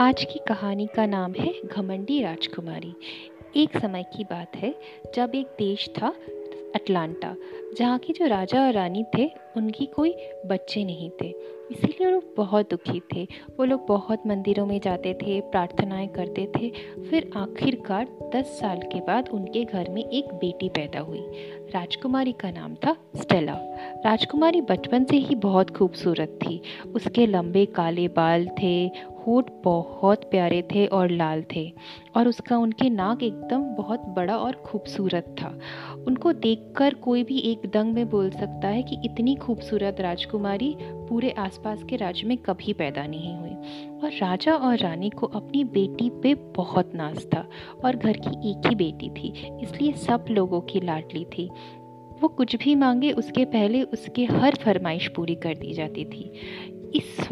आज की कहानी का नाम है घमंडी राजकुमारी। एक समय की बात है, जब एक देश था, अटलांटा, जहाँ के जो राजा और रानी थे, उनकी कोई बच्चे नहीं थे। इसीलिए लोग बहुत दुखी थे। वो लोग बहुत मंदिरों में जाते थे, प्रार्थनाएँ करते थे। फिर आखिरकार दस साल के बाद उनके घर में एक बेटी पैदा हुई। राजकुमारी का नाम था स्टेला। राजकुमारी बचपन से ही बहुत खूबसूरत थी। उसके लंबे काले बाल थे होठ बहुत प्यारे थे और लाल थे और उसका उनके नाक एकदम बहुत बड़ा और खूबसूरत था। उनको देखकर कोई भी एक दंग में बोल सकता है कि इतनी खूबसूरत राजकुमारी पूरे आसपास के राज्य में कभी पैदा नहीं हुई। और राजा और रानी को अपनी बेटी पे बहुत नाज था और घर की एक ही बेटी थी, इसलिए सब लोगों की लाडली थी। वो कुछ भी मांगे, उसके पहले उसके हर फरमाइश पूरी कर दी जाती थी। इस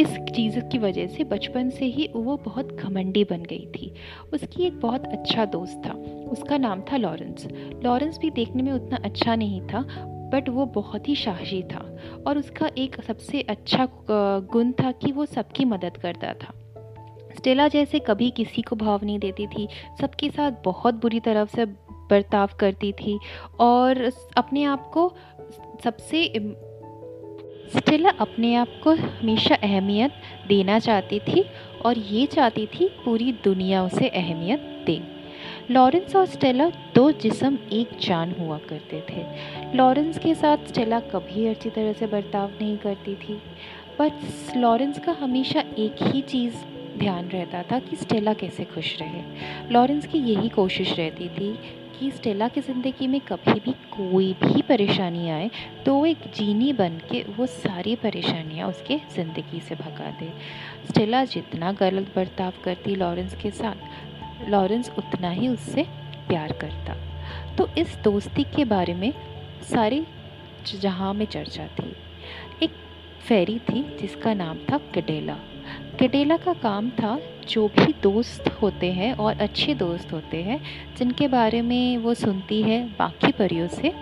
इस चीज़ की वजह से बचपन से ही वो बहुत घमंडी बन गई थी। उसकी एक बहुत अच्छा दोस्त था। उसका नाम था लॉरेंस। लॉरेंस भी देखने में उतना अच्छा नहीं था, बट वो बहुत ही साहसी था और उसका एक सबसे अच्छा गुण था कि वो सबकी मदद करता था। स्टेला जैसे कभी किसी को भाव नहीं देती थी, सबके साथ बहुत बुरी तरह से बर्ताव करती थी और अपने आप को सबसे स्टेला अपने आप को हमेशा अहमियत देना चाहती थी और ये चाहती थी पूरी दुनिया उसे अहमियत दे। लॉरेंस और स्टेला दो जिसम एक जान हुआ करते थे। लॉरेंस के साथ स्टेला कभी अच्छी तरह से बर्ताव नहीं करती थी पर लॉरेंस का हमेशा एक ही चीज़ ध्यान रहता था कि स्टेला कैसे खुश रहे। लॉरेंस की यही कोशिश रहती थी कि स्टेला की ज़िंदगी में कभी भी कोई भी परेशानी आए तो वो एक जीनी बन के वो सारी परेशानियाँ उसके ज़िंदगी से भगा दे। स्टेला जितना गलत बर्ताव करती लॉरेंस के साथ, लॉरेंस उतना ही उससे प्यार करता। तो इस दोस्ती के बारे में सारी जहाँ में चर्चा थी, एक फेरी थी जिसका नाम था कडेला। कडेला का काम था जो भी दोस्त होते हैं और अच्छे दोस्त होते हैं, जिनके बारे में वो सुनती है बाकी परियों से,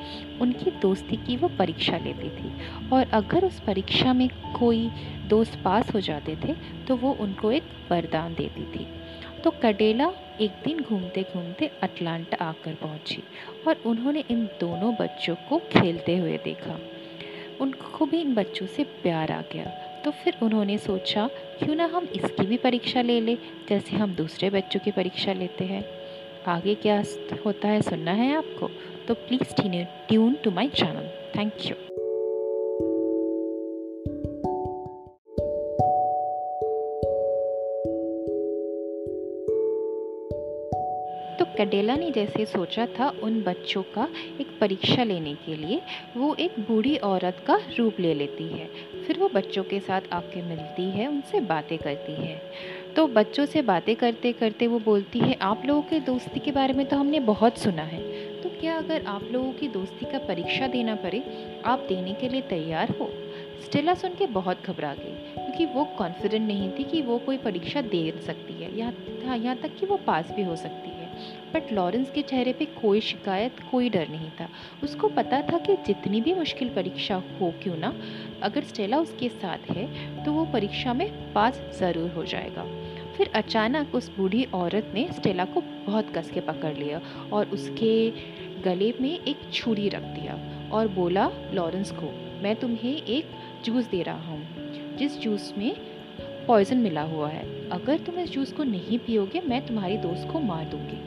उनकी दोस्ती की वो परीक्षा लेती थी। और अगर उस परीक्षा में कोई दोस्त पास हो जाते थे तो वो उनको एक वरदान देती थी। तो कडेला एक दिन घूमते घूमते अटलांटा आकर पहुँची और उन्होंने इन दोनों बच्चों को खेलते हुए देखा। उनको भी इन बच्चों से प्यार आ गया। तो फिर उन्होंने सोचा, क्यों ना हम इसकी भी परीक्षा ले लें, जैसे हम दूसरे बच्चों की परीक्षा लेते हैं। आगे क्या होता है सुनना है आपको? तो please tune to my channel thank you Cadila ने जैसे सोचा था उन बच्चों का एक परीक्षा लेने के लिए, वो एक बूढ़ी औरत का रूप ले लेती है। फिर वो बच्चों के साथ आके मिलती है, उनसे बातें करती है। तो बच्चों से बातें करते करते वो बोलती है, आप लोगों के दोस्ती के बारे में तो हमने बहुत सुना है। तो क्या अगर आप लोगों की दोस्ती का परीक्षा देना पड़े, आप देने के लिए तैयार हो? स्टेला सुन के बहुत घबरा गई, क्योंकि वो कॉन्फिडेंट नहीं थी कि वो कोई परीक्षा दे सकती है यहाँ यहाँ तक कि वो पास भी हो सकती है। बट लॉरेंस के चेहरे पे कोई शिकायत, कोई डर नहीं था। उसको पता था कि जितनी भी मुश्किल परीक्षा हो क्यों ना, अगर स्टेला उसके साथ है तो वो परीक्षा में पास ज़रूर हो जाएगा। फिर अचानक उस बूढ़ी औरत ने स्टेला को बहुत कस के पकड़ लिया और उसके गले में एक छुरी रख दिया और बोला लॉरेंस को, मैं तुम्हें एक जूस दे रहा हूँ। जिस जूस में पॉइजन मिला हुआ है। अगर तुम इस जूस को नहीं पियोगे, मैं तुम्हारी दोस्त को मार दूँगी।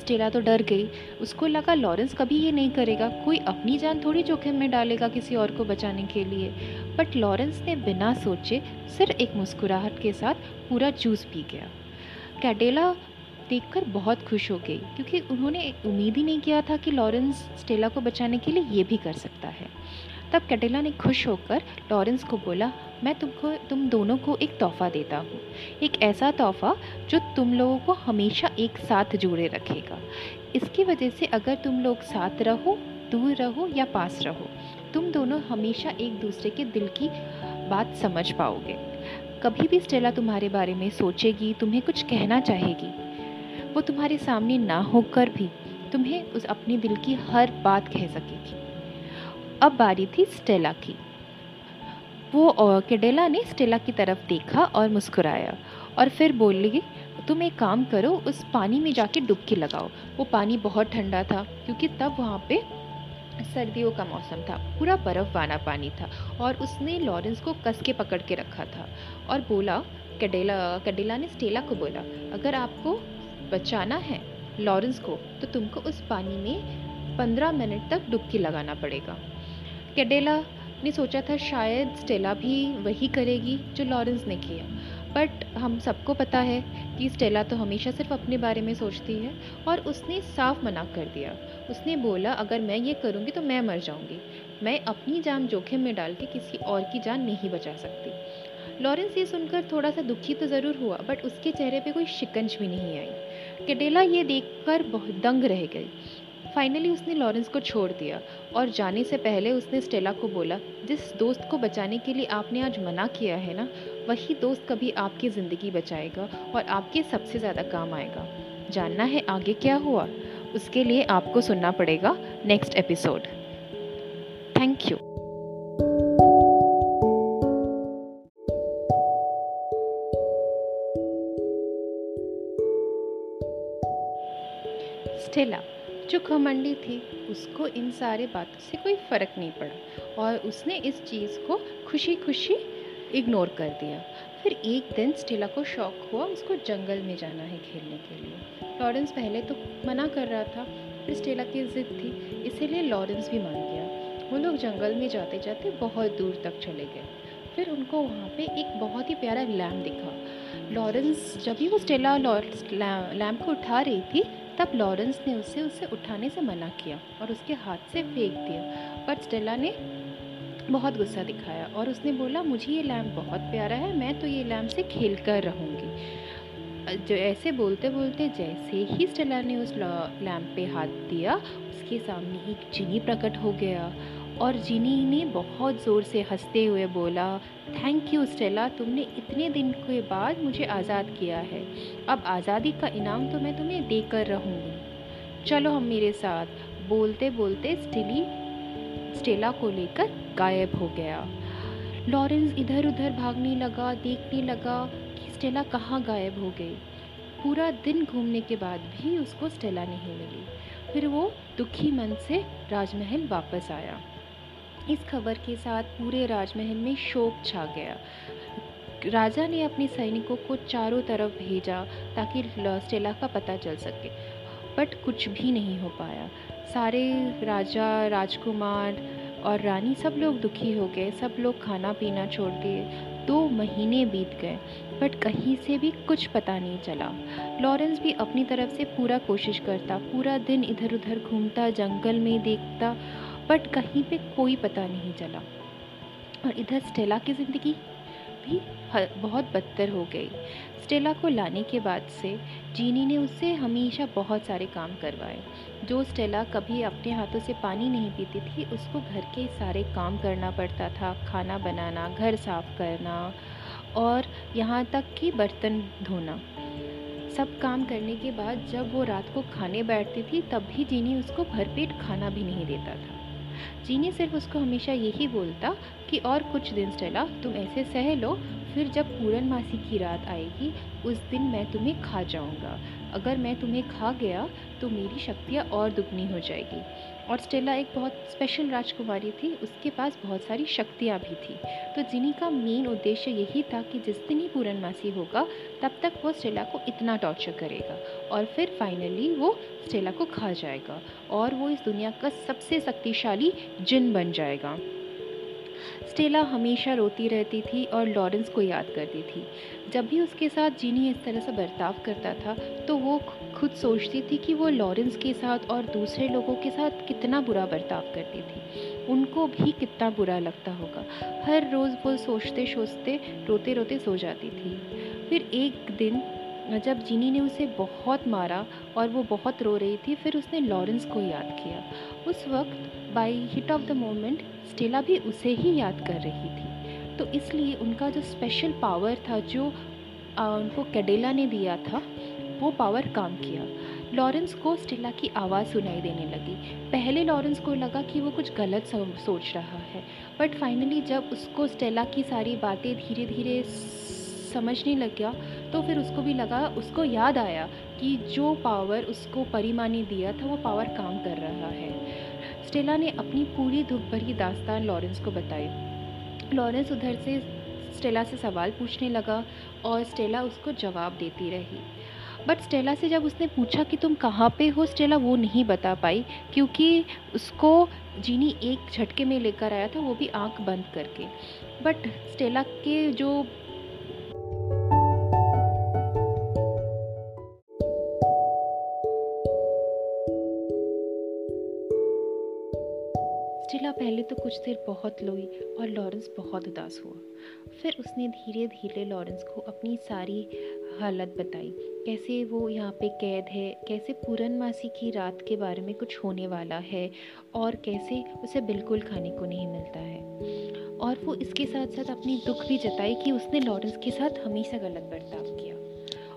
स्टेला तो डर गई। उसको लगा लॉरेंस कभी ये नहीं करेगा। कोई अपनी जान थोड़ी जोखिम में डालेगा किसी और को बचाने के लिए। बट लॉरेंस ने बिना सोचे सिर्फ़ एक मुस्कुराहट के साथ पूरा जूस पी गया। कैडेला देखकर बहुत खुश हो गई, क्योंकि उन्होंने उम्मीद ही नहीं किया था कि लॉरेंस स्टेला को बचाने के लिए ये भी कर सकता है। तब कैटेला ने खुश होकर लॉरेंस को बोला, मैं तुमको, तुम दोनों को एक तोहफ़ा देता हूँ। एक ऐसा तोहफ़ा जो तुम लोगों को हमेशा एक साथ जोड़े रखेगा। इसकी वजह से अगर तुम लोग साथ रहो, दूर रहो या पास रहो, तुम दोनों हमेशा एक दूसरे के दिल की बात समझ पाओगे। कभी भी स्टेला तुम्हारे बारे में सोचेगी, तुम्हें कुछ कहना चाहेगी, वो तुम्हारे सामने ना होकर भी तुम्हें उस अपने दिल की हर बात कह सकेगी। अब बारी थी स्टेला की। वो केडेला ने स्टेला की तरफ़ देखा और मुस्कुराया और फिर बोली तुम एक काम करो, उस पानी में जाके डुबकी लगाओ। वो पानी बहुत ठंडा था, क्योंकि तब वहाँ पे सर्दियों का मौसम था, पूरा बर्फ़ वाना पानी था और उसने लॉरेंस को कस के पकड़ के रखा था और बोला, कडेला कडेला ने स्टेला को बोला, अगर आपको बचाना है लॉरेंस को तो तुमको उस पानी में पंद्रह मिनट तक डुबकी लगाना पड़ेगा। कैडेला ने सोचा था शायद स्टेला भी वही करेगी जो लॉरेंस ने किया। बट हम सबको पता है कि स्टेला तो हमेशा सिर्फ़ अपने बारे में सोचती है और उसने साफ़ मना कर दिया। उसने बोला, अगर मैं ये करूँगी तो मैं मर जाऊँगी। मैं अपनी जान जोखिम में डाल के किसी और की जान नहीं बचा सकती। लॉरेंस ये सुनकर थोड़ा सा दुखी तो ज़रूर हुआ, बट उसके चेहरे पे कोई शिकंज भी नहीं आई। कैडेला ये देखकर बहुत दंग रह गई। फाइनली उसने लॉरेंस को छोड़ दिया और जाने से पहले उसने स्टेला को बोला, जिस दोस्त को बचाने के लिए आपने आज मना किया है ना, वही दोस्त कभी आपकी ज़िंदगी बचाएगा और आपके सबसे ज़्यादा काम आएगा। जानना है आगे क्या हुआ? उसके लिए आपको सुनना पड़ेगा next episode thank you Stella जो घमंडी थी, उसको इन सारे बातों से कोई फ़र्क नहीं पड़ा और उसने इस चीज़ को खुशी खुशी इग्नोर कर दिया। फिर एक दिन स्टेला को शौक हुआ उसको जंगल में जाना है खेलने के लिए। लॉरेंस पहले तो मना कर रहा था, फिर स्टेला की ज़िद थी, इसीलिए लॉरेंस भी मान गया। वो लोग जंगल में जाते जाते बहुत दूर तक चले गए। फिर उनको वहाँ पे एक बहुत ही प्यारा लैम्प दिखा। लॉरेंस, जब भी वो स्टेला लैम्प को उठा रही थी तब लॉरेंस ने उसे उसे उठाने से मना किया और उसके हाथ से फेंक दिया। पर स्टेला ने बहुत गुस्सा दिखाया और उसने बोला, मुझे ये लैम्प बहुत प्यारा है, मैं तो ये लैम्प से खेल कर रहूँगी। जो ऐसे बोलते बोलते जैसे ही स्टेला ने उस लैम्प पे हाथ दिया, उसके सामने एक चीनी प्रकट हो गया और जिनी ने बहुत ज़ोर से हँसते हुए बोला थैंक यू स्टेला तुमने इतने दिन के बाद मुझे आज़ाद किया है। अब आज़ादी का इनाम तो मैं तुम्हें देकर रहूँगी। चलो हम मेरे साथ। बोलते बोलते स्टिली, स्टेला को लेकर गायब हो गया। लॉरेंस इधर उधर भागने लगा, देखने लगा कि स्टेला कहाँ गायब हो गई। पूरा दिन घूमने के बाद भी उसको स्टेला नहीं मिली। फिर वो दुखी मन से राजमहल वापस आया। इस खबर के साथ पूरे राजमहल में शोक छा गया। राजा ने अपने सैनिकों को चारों तरफ़ भेजा ताकि स्टेला का पता चल सके, बट कुछ भी नहीं हो पाया। सारे राजा, राजकुमार और रानी सब लोग दुखी हो गए, सब लोग खाना पीना छोड़ दिए दो महीने बीत गए, बट कहीं से भी कुछ पता नहीं चला। लॉरेंस भी अपनी तरफ़ से पूरा कोशिश करता, पूरा दिन इधर उधर घूमता, जंगल में देखता बट कहीं पे कोई पता नहीं चला। और इधर स्टेला की ज़िंदगी भी बहुत बदतर हो गई। स्टेला को लाने के बाद से जीनी ने उससे हमेशा बहुत सारे काम करवाए। जो स्टेला कभी अपने हाथों से पानी नहीं पीती थी, उसको घर के सारे काम करना पड़ता था। खाना बनाना, घर साफ़ करना और यहाँ तक कि बर्तन धोना। सब काम करने के बाद जब वो रात को खाने बैठती थी, तब भी जीनी उसको भरपेट खाना भी नहीं देता था। जीनी सिर्फ़ उसको हमेशा यही बोलता कि और कुछ दिन चला, तुम ऐसे सह लो, फिर जब पूरन मासी की रात आएगी, उस दिन मैं तुम्हें खा जाऊँगा। अगर मैं तुम्हें खा गया तो मेरी शक्तियाँ और दुगनी हो जाएगी। और स्टेला एक बहुत स्पेशल राजकुमारी थी, उसके पास बहुत सारी शक्तियाँ भी थी। तो जिनी का मेन उद्देश्य यही था कि जिस दिन ही पूरनमासी होगा, तब तक वो स्टेला को इतना टॉर्चर करेगा। और फिर फाइनली वो स्टेला को खा जाएगा। और वो इस दुनिया का सबसे शक्तिशाली जिन बन जाएगा। स्टेला हमेशा रोती रहती थी और लॉरेंस को याद करती थी। जब भी उसके साथ जीनी इस तरह से बर्ताव करता था तो वो खुद सोचती थी कि वो लॉरेंस के साथ और दूसरे लोगों के साथ कितना बुरा बर्ताव करती थी। उनको भी कितना बुरा लगता होगा। हर रोज़ वो सोचते सोचते रोते रोते सो जाती थी। फिर एक दिन जब जीनी ने उसे बहुत मारा और वो बहुत रो रही थी फिर उसने लॉरेंस को याद किया। उस वक्त by heat of the moment Stella भी उसे ही याद कर रही थी। तो इसलिए उनका जो स्पेशल पावर था जो आ, उनको कैडेला ने दिया था वो पावर काम किया। लॉरेंस को स्टेला की आवाज़ सुनाई देने लगी। पहले लॉरेंस को लगा कि वो कुछ गलत सोच रहा है बट फाइनली जब उसको स्टेला की सारी बातें धीरे धीरे समझने लग गया। तो फिर उसको भी लगा, उसको याद आया कि जो पावर उसको परिमा ने दिया था, वो पावर काम कर रहा है। स्टेला ने अपनी पूरी दुख भरी दास्तान लॉरेंस को बताई। लॉरेंस उधर से स्टेला से सवाल पूछने लगा और स्टेला उसको जवाब देती रही। बट स्टेला से जब उसने पूछा कि तुम कहाँ पे हो, स्टेला वो नहीं बता पाई, क्योंकि उसको जीनी एक झटके में लेकर आया था, वो भी आँख बंद करके। बट स्टेला के जो कुछ देर बहुत लोई और लॉरेंस बहुत उदास हुआ। फिर उसने धीरे धीरे लॉरेंस को अपनी सारी हालत बताई। कैसे वो यहाँ पे कैद है? कैसे पूरन मासी की रात के बारे में कुछ होने वाला है? और कैसे उसे बिल्कुल खाने को नहीं मिलता है? और वो इसके साथ साथ अपनी दुख भी जताई कि उसने लॉरेंस के साथ हमेशा गलत बर्ताव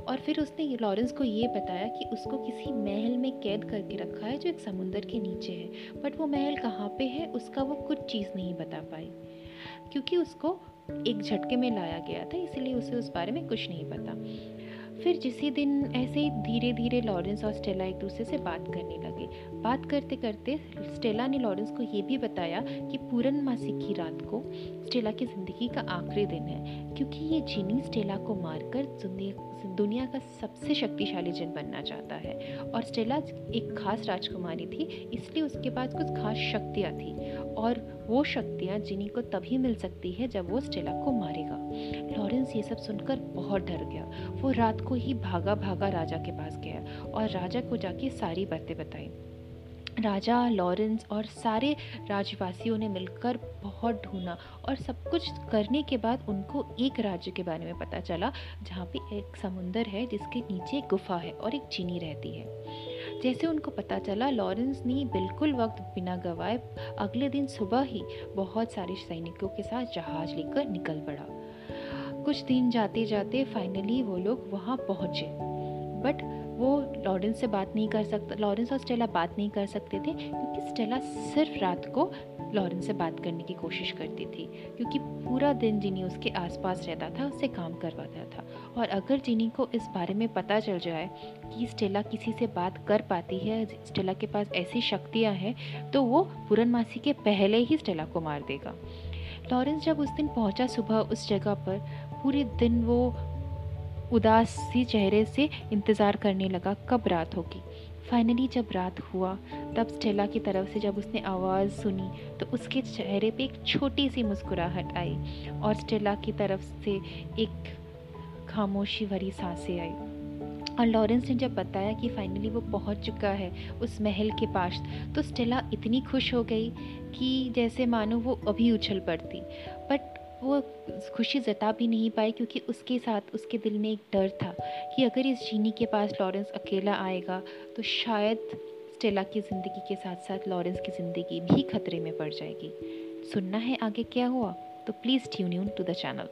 और फिर उसने लॉरेंस को ये बताया कि उसको किसी महल में कैद करके रखा है जो एक समुंदर के नीचे है। बट वो महल कहाँ पे है, उसका वो कुछ चीज़ नहीं बता पाई। क्योंकि उसको एक झटके में लाया गया था, इसलिए उसे उस बारे में कुछ नहीं पता। फिर जिसी दिन ऐसे ही धीरे धीरे लॉरेंस और स्टेला एक दूसरे से बात करने लगे। बात करते करते स्टेला ने लॉरेंस को ये भी बताया कि पूरनमासी की रात को स्टेला की ज़िंदगी का आखिरी दिन है, क्योंकि ये जिनी स्टेला को मारकर दुनिया का सबसे शक्तिशाली जिन बनना चाहता है। और स्टेला एक खास राजकुमारी थी, इसलिए उसके पास कुछ खास शक्तियाँ थी। और वो शक्तियाँ जिनी को तभी मिल सकती है जब वो स्टेला को मारेगा। लॉरेंस ये सब सुनकर बहुत डर गया। वो रात को ही भागा भागा राजा के पास गया और राजा को जाके सारी बातें बताई। राजा, लॉरेंस और सारे राजवासियों ने मिलकर बहुत ढूंढा और सब कुछ करने के बाद उनको एक राज्य के बारे में पता चला, जहाँ पे एक समुंदर है जिसके नीचे गुफा है और एक चीनी रहती है। जैसे उनको पता चला, लॉरेंस ने बिल्कुल वक्त बिना गवाए अगले दिन सुबह ही बहुत सारे सैनिकों के साथ जहाज़ लेकर निकल पड़ा। कुछ दिन जाते जाते फाइनली वो लोग वहाँ पहुँचे। बट वो लॉरेंस से बात नहीं कर सकता, लॉरेंस और स्टेला बात नहीं कर सकते थे, क्योंकि स्टेला सिर्फ़ रात को लॉरेंस से बात करने की कोशिश करती थी, क्योंकि पूरा दिन जिनी उसके आसपास रहता था, उससे काम करवाता था। और अगर जिनी को इस बारे में पता चल जाए कि स्टेला किसी से बात कर पाती है, स्टेला के पास ऐसी शक्तियाँ हैं तो वो पूरन मासी के पहले ही स्टेला को मार देगा। लॉरेंस जब उस दिन पहुँचा सुबह उस जगह पर, पूरे दिन वो उदास चेहरे से इंतज़ार करने लगा, कब रात होगी? फाइनली जब रात हुआ, तब स्टेला की तरफ़ से जब उसने आवाज़ सुनी तो उसके चेहरे पे एक छोटी सी मुस्कुराहट आई और स्टेला की तरफ़ से एक खामोशी भरी साँसें आई। और लॉरेंस ने जब बताया कि फाइनली वो पहुँच चुका है उस महल के पास तो स्टेला इतनी खुश हो गई कि जैसे मानो वो अभी उछल पड़ती। बट वो खुशी जता भी नहीं पाई क्योंकि उसके साथ, उसके दिल में एक डर था कि अगर इस जीनी के पास लॉरेंस अकेला आएगा तो शायद स्टेला की ज़िंदगी के साथ साथ लॉरेंस की ज़िंदगी भी खतरे में पड़ जाएगी। सुनना है आगे क्या हुआ? तो please tune in to the channel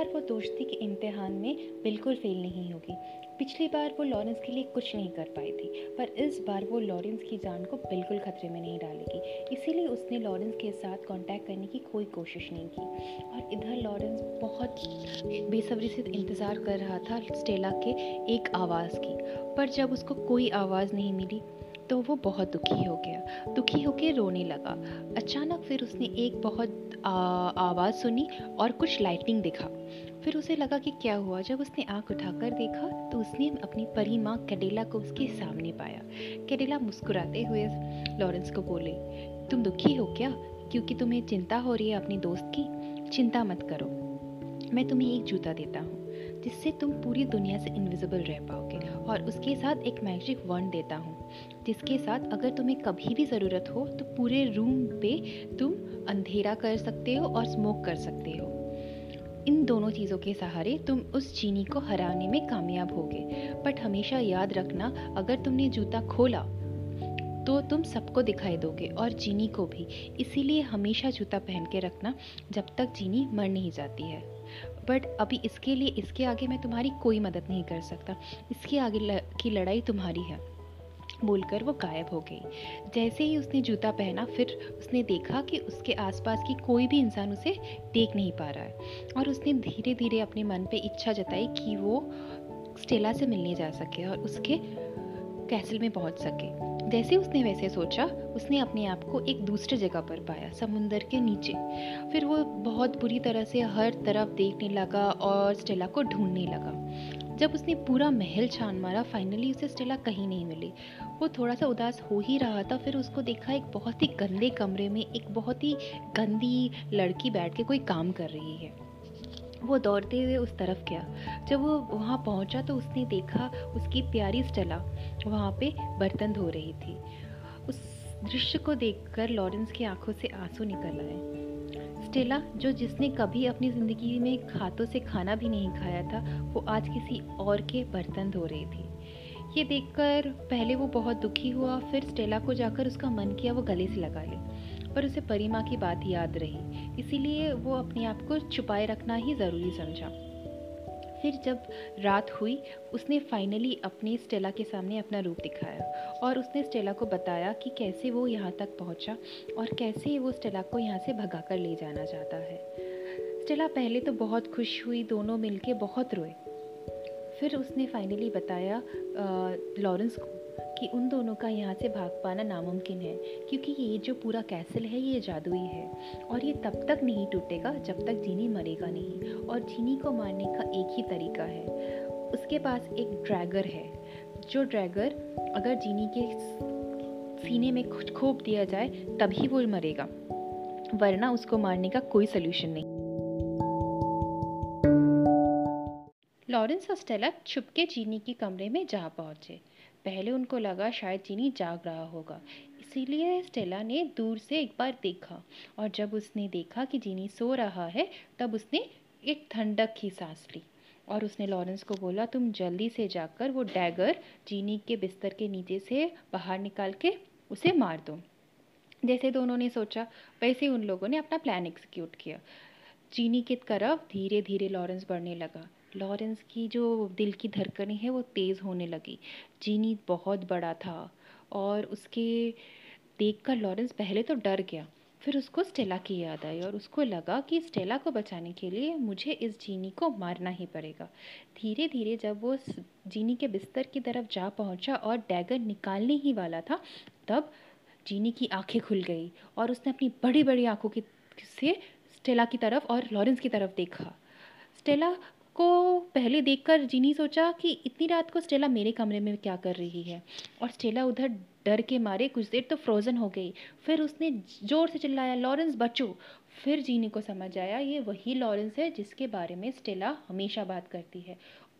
बार वो दोस्ती के इम्तिहान में बिल्कुल फेल नहीं होगी। पिछली बार वो लॉरेंस के लिए कुछ नहीं कर पाई थी, पर इस बार वो लॉरेंस की जान को बिल्कुल खतरे में नहीं डालेगी। इसीलिए उसने लॉरेंस के साथ कांटेक्ट करने की कोई कोशिश नहीं की। और इधर लॉरेंस बहुत बेसब्री से इंतज़ार कर रहा था स्टेला के एक आवाज़ की, पर जब उसको कोई आवाज़ नहीं मिली तो वो बहुत दुखी हो गया। दुखी होकर रोने लगा। अचानक फिर उसने एक बहुत आवाज़ सुनी और कुछ लाइटिंग दिखा। फिर उसे लगा कि क्या हुआ? जब उसने आँख उठाकर देखा तो उसने अपनी परी माँ कैडेला को उसके सामने पाया। कैडेला मुस्कुराते हुए लॉरेंस को बोले, तुम दुखी हो क्या? क्योंकि तुम्हें चिंता हो रही है अपनी दोस्त की। चिंता मत करो। मैं तुम्हें एक जूता देता हूँ, जिससे तुम पूरी दुनिया से इनविजिबल रह पाओगे और उसके साथ एक मैजिक वन देता हूँ। जिसके साथ अगर तुम्हें कभी भी ज़रूरत हो तो पूरे रूम पे तुम अंधेरा कर सकते हो और स्मोक कर सकते हो। इन दोनों चीज़ों के सहारे तुम उस चीनी को हराने में कामयाब होगे। बट हमेशा याद रखना, अगर तुमने जूता खोला तो तुम सबको दिखाई दोगे और चीनी को भी। इसीलिए हमेशा जूता पहन के रखना जब तक चीनी मर नहीं जाती है। बट अभी इसके लिए, इसके आगे मैं तुम्हारी कोई मदद नहीं कर सकता। इसके आगे की लड़ाई तुम्हारी है। बोलकर वो गायब हो गई। जैसे ही उसने जूता पहना, फिर उसने देखा कि उसके आसपास की कोई भी इंसान उसे देख नहीं पा रहा है और उसने धीरे धीरे अपने मन पे इच्छा जताई कि वो स्टेला से मिलने जा सके और उसके कैसल में पहुँच सके। जैसे उसने वैसे सोचा, उसने अपने आप को एक दूसरे जगह पर पाया, समुंदर के नीचे। फिर वो बहुत बुरी तरह से हर तरफ़ देखने लगा और स्टेला को ढूँढने लगा। जब उसने पूरा महल छान मारा फाइनली उसे स्टेला कहीं नहीं मिली। वो थोड़ा सा उदास हो ही रहा था, फिर उसको देखा एक बहुत ही गंदे कमरे में एक बहुत ही गंदी लड़की बैठ के कोई काम कर रही है। वो दौड़ते हुए उस तरफ़ गया। जब वो वहाँ पहुँचा तो उसने देखा उसकी प्यारी स्टेला वहाँ पे बर्तन धो रही थी। उस दृश्य को देखकर लॉरेंस की आँखों से आँसू निकल आए। स्टेला, जो जिसने कभी अपनी ज़िंदगी में हाथों से खाना भी नहीं खाया था, वो आज किसी और के बर्तन धो रही थी। ये देखकर पहले वो बहुत दुखी हुआ, फिर स्टेला को जाकर उसका मन किया, वो गले से लगा ले। पर उसे परिमा की बात याद रही, इसीलिए वो अपने आप को छुपाए रखना ही ज़रूरी समझा। फिर जब रात हुई, उसने फाइनली अपनी स्टेला के सामने अपना रूप दिखाया और उसने स्टेला को बताया कि कैसे वो यहाँ तक पहुँचा और कैसे वो स्टेला को यहाँ से भगा कर ले जाना चाहता है। स्टेला पहले तो बहुत खुश हुई, दोनों मिलके बहुत रोए। फिर उसने फाइनली बताया लॉरेंस को कि उन दोनों का यहाँ से भाग पाना नामुमकिन है, क्योंकि ये जो पूरा कैसल है, ये जादुई है। और ये तब तक नहीं टूटेगा जब तक जीनी मरेगा नहीं, और जीनी को मारने का एक ही तरीका है। उसके पास एक ड्रैगर है, जो ड्रैगर अगर जीनी के सीने में खोप दिया जाए, तभी वो मरेगा, वरना उसको मारने का कोई सोल्यूशन नहीं। लॉरेंस और स्टेला छुपके चीनी के कमरे में जा पहुँचे। पहले उनको लगा शायद चीनी जाग रहा होगा। इसीलिए स्टेला ने दूर से एक बार देखा और जब उसने देखा कि चीनी सो रहा है, तब उसने एक ठंडक की सांस ली और उसने लॉरेंस को बोला, तुम जल्दी से जाकर वो डैगर चीनी के बिस्तर के नीचे से बाहर निकाल के उसे मार दो। जैसे दोनों ने सोचा, वैसे उन लोगों ने अपना प्लान एग्जीक्यूट किया। चीनी की तरफ़ धीरे धीरे लॉरेंस बढ़ने लगा। लॉरेंस की जो दिल की धड़कनें हैं, वो तेज़ होने लगी। जीनी बहुत बड़ा था और उसके देख कर लॉरेंस पहले तो डर गया। फिर उसको स्टेला की याद आई और उसको लगा कि स्टेला को बचाने के लिए मुझे इस जीनी को मारना ही पड़ेगा। धीरे धीरे जब वो जीनी के बिस्तर की तरफ़ जा पहुँचा और डैगर निकालने ही वाला था, तब जीनी की आँखें खुल गई और उसने अपनी बड़ी बड़ी आँखों की, से स्टेला की तरफ़ और लॉरेंस की तरफ़ देखा। स्टेला को पहले देखकर जिनी सोचा कि इतनी रात को स्टेला मेरे कमरे में क्या कर रही है? और स्टेला उधर डर के मारे कुछ देर तो फ्रोज़न हो गई। फिर उसने ज़ोर से चिल्लाया, लॉरेंस बचो फिर जीनी को समझ आया, ये वही लॉरेंस है जिसके बारे में स्टेला हमेशा बात करती है।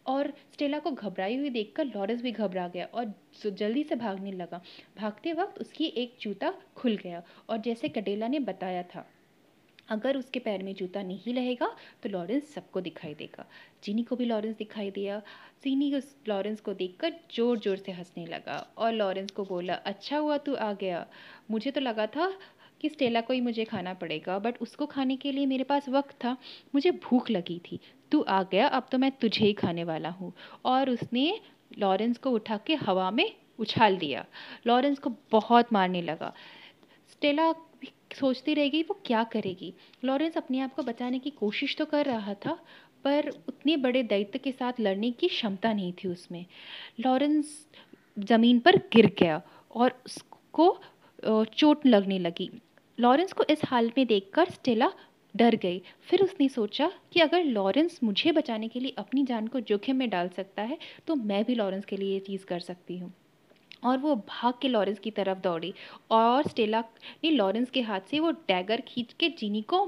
और स्टेला को घबराई हुई देखकर लॉरेंस भी घबरा गया और जल्दी से भागने लगा। भागते वक्त उसकी एक जूता खुल गया और जैसे कटेला ने बताया था। अगर उसके पैर में जूता नहीं रहेगा तो लॉरेंस सबको दिखाई देगा। जीनी को भी लॉरेंस दिखाई दिया। जीनी उस लॉरेंस को देखकर ज़ोर ज़ोर से हंसने लगा और लॉरेंस को बोला अच्छा हुआ तू आ गया। मुझे तो लगा था कि स्टेला को ही मुझे खाना पड़ेगा, बट उसको खाने के लिए मेरे पास वक्त था। मुझे भूख लगी थी। तू आ गया, अब तो मैं तुझे ही खाने वाला हूँ। और उसने लॉरेंस को उठा के हवा में उछाल दिया। लॉरेंस को बहुत मारने लगा। स्टेला सोचती रहेगी वो क्या करेगी। लॉरेंस अपने आप को बचाने की कोशिश तो कर रहा था, पर उतने बड़े दैत्य के साथ लड़ने की क्षमता नहीं थी उसमें। लॉरेंस ज़मीन पर गिर गया और उसको चोट लगने लगी। लॉरेंस को इस हाल में देखकर स्टेला डर गई। फिर उसने सोचा कि अगर लॉरेंस मुझे बचाने के लिए अपनी जान को जोखिम में डाल सकता है तो मैं भी लॉरेंस के लिए ये चीज़ कर सकती हूँ। और वो भाग के लॉरेंस की तरफ़ दौड़ी और स्टेला ने लॉरेंस के हाथ से वो डैगर खींच के जीनी को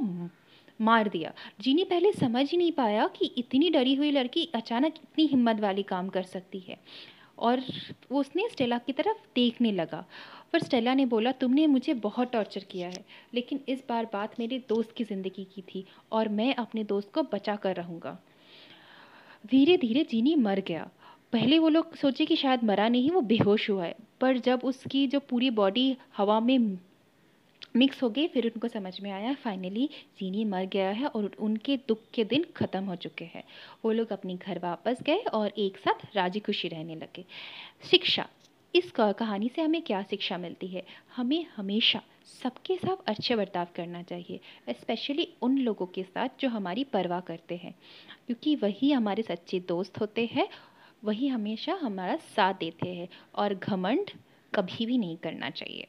मार दिया। जीनी पहले समझ ही नहीं पाया कि इतनी डरी हुई लड़की अचानक इतनी हिम्मत वाली काम कर सकती है और वो उसने स्टेला की तरफ़ देखने लगा। पर स्टेला ने बोला, तुमने मुझे बहुत टॉर्चर किया है, लेकिन इस बार बात मेरे दोस्त की ज़िंदगी की थी और मैं अपने दोस्त को बचा कर रहूँगा। धीरे धीरे जीनी मर गया। पहले वो लोग सोचे कि शायद मरा नहीं, वो बेहोश हुआ है। पर जब उसकी जो पूरी बॉडी हवा में मिक्स हो गई, फिर उनको समझ में आया फाइनली जीनी मर गया है और उनके दुख के दिन ख़त्म हो चुके हैं। वो लोग अपने घर वापस गए और एक साथ राज़ी खुशी रहने लगे। शिक्षा। इस कहानी से हमें क्या शिक्षा मिलती है? हमें हमेशा सबके साथ अच्छे बर्ताव करना चाहिए स्पेशली उन लोगों के साथ जो हमारी परवाह करते हैं। क्योंकि वही हमारे सच्चे दोस्त होते हैं वही हमेशा हमारा साथ देते हैं और घमंड कभी भी नहीं करना चाहिए।